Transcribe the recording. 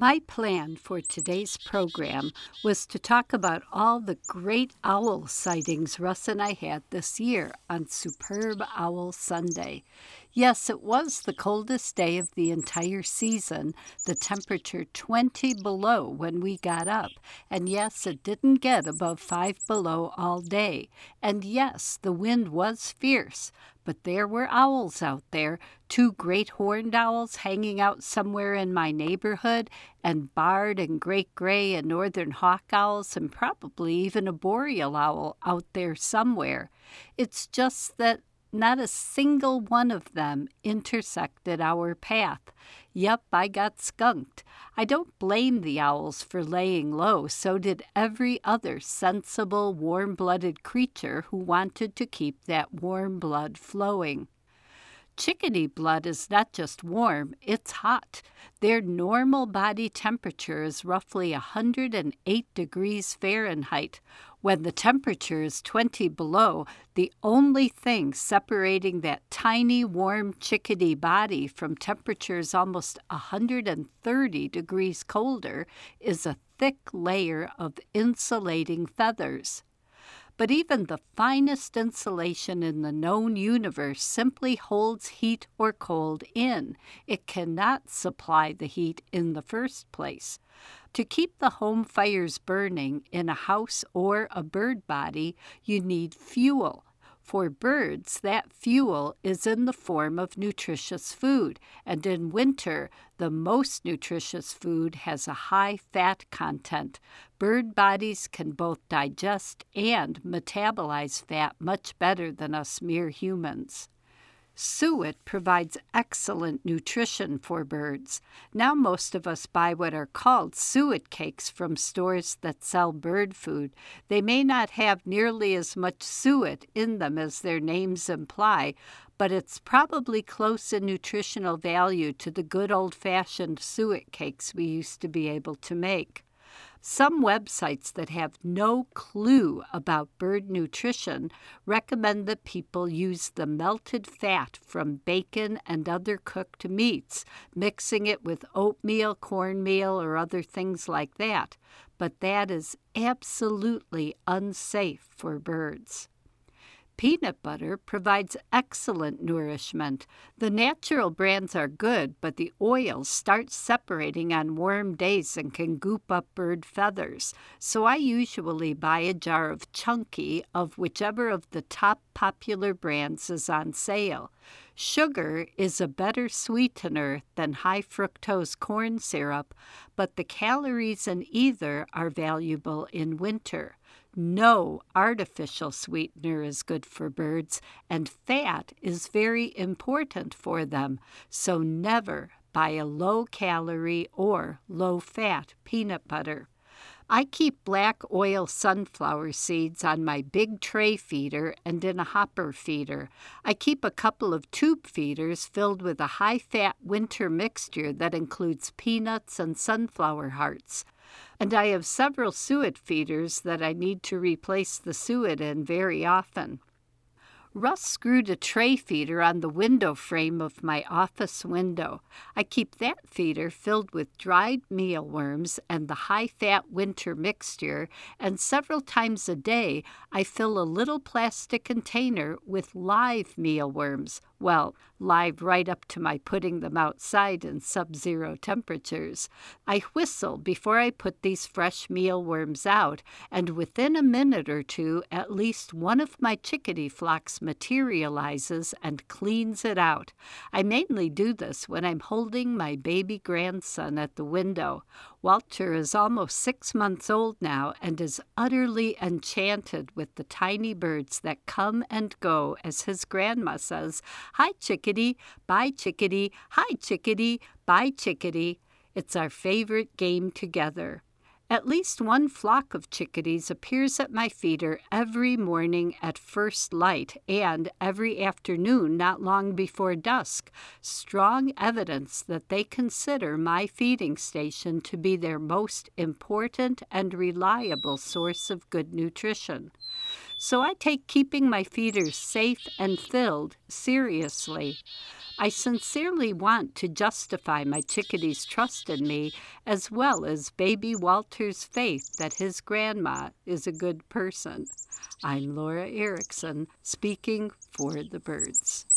My plan for today's program was to talk about all the great owl sightings Russ and I had this year on Superb Owl Sunday. Yes, it was the coldest day of the entire season, the temperature 20 below when we got up. And yes, it didn't get above 5 below all day. And yes, the wind was fierce. But there were owls out there, two great horned owls hanging out somewhere in my neighborhood, and barred and great gray and northern hawk owls, and probably even a boreal owl out there somewhere. It's just that not a single one of them intersected our path. Yup, I got skunked. I don't blame the owls for laying low, so did every other sensible, warm blooded creature who wanted to keep that warm blood flowing. Chickadee blood is not just warm, it's hot. Their normal body temperature is roughly 108 degrees Fahrenheit. When the temperature is 20 below, the only thing separating that tiny warm chickadee body from temperatures almost 130 degrees colder is a thick layer of insulating feathers. But even the finest insulation in the known universe simply holds heat or cold in. It cannot supply the heat in the first place. To keep the home fires burning in a house or a bird body, you need fuel. For birds, that fuel is in the form of nutritious food, and in winter, the most nutritious food has a high fat content. Bird bodies can both digest and metabolize fat much better than us mere humans. Suet provides excellent nutrition for birds. Now, most of us buy what are called suet cakes from stores that sell bird food. They may not have nearly as much suet in them as their names imply, but it's probably close in nutritional value to the good old fashioned suet cakes we used to be able to make. Some websites that have no clue about bird nutrition recommend that people use the melted fat from bacon and other cooked meats, mixing it with oatmeal, cornmeal, or other things like that. But that is absolutely unsafe for birds. Peanut butter provides excellent nourishment. The natural brands are good, but the oils start separating on warm days and can goop up bird feathers. So I usually buy a jar of Chunky of whichever of the top popular brands is on sale. Sugar is a better sweetener than high fructose corn syrup, but the calories in either are valuable in winter. No artificial sweetener is good for birds, and fat is very important for them, so never buy a low calorie or low fat peanut butter. I keep black oil sunflower seeds on my big tray feeder and in a hopper feeder. I keep a couple of tube feeders filled with a high fat winter mixture that includes peanuts and sunflower hearts and I have several suet feeders that I need to replace the suet in very often. Russ screwed a tray feeder on the window frame of my office window. I keep that feeder filled with dried mealworms and the high fat winter mixture, and several times a day I fill a little plastic container with live mealworms, well, live right up to my putting them outside in sub zero temperatures. I whistle before I put these fresh mealworms out, and within a minute or two, at least one of my chickadee flocks materializes and cleans it out. I mainly do this when I'm holding my baby grandson at the window. Walter is almost six months old now and is utterly enchanted with the tiny birds that come and go, as his grandma says, Hi, chickadee, bye, chickadee, hi, chickadee, bye, chickadee. It's our favorite game together. At least one flock of chickadees appears at my feeder every morning at first light and every afternoon not long before dusk, strong evidence that they consider my feeding station to be their most important and reliable source of good nutrition. So I take keeping my feeders safe and filled seriously. I sincerely want to justify my chickadee's trust in me as well as baby Walter's faith that his grandma is a good person. I'm Laura Erickson, speaking for the birds.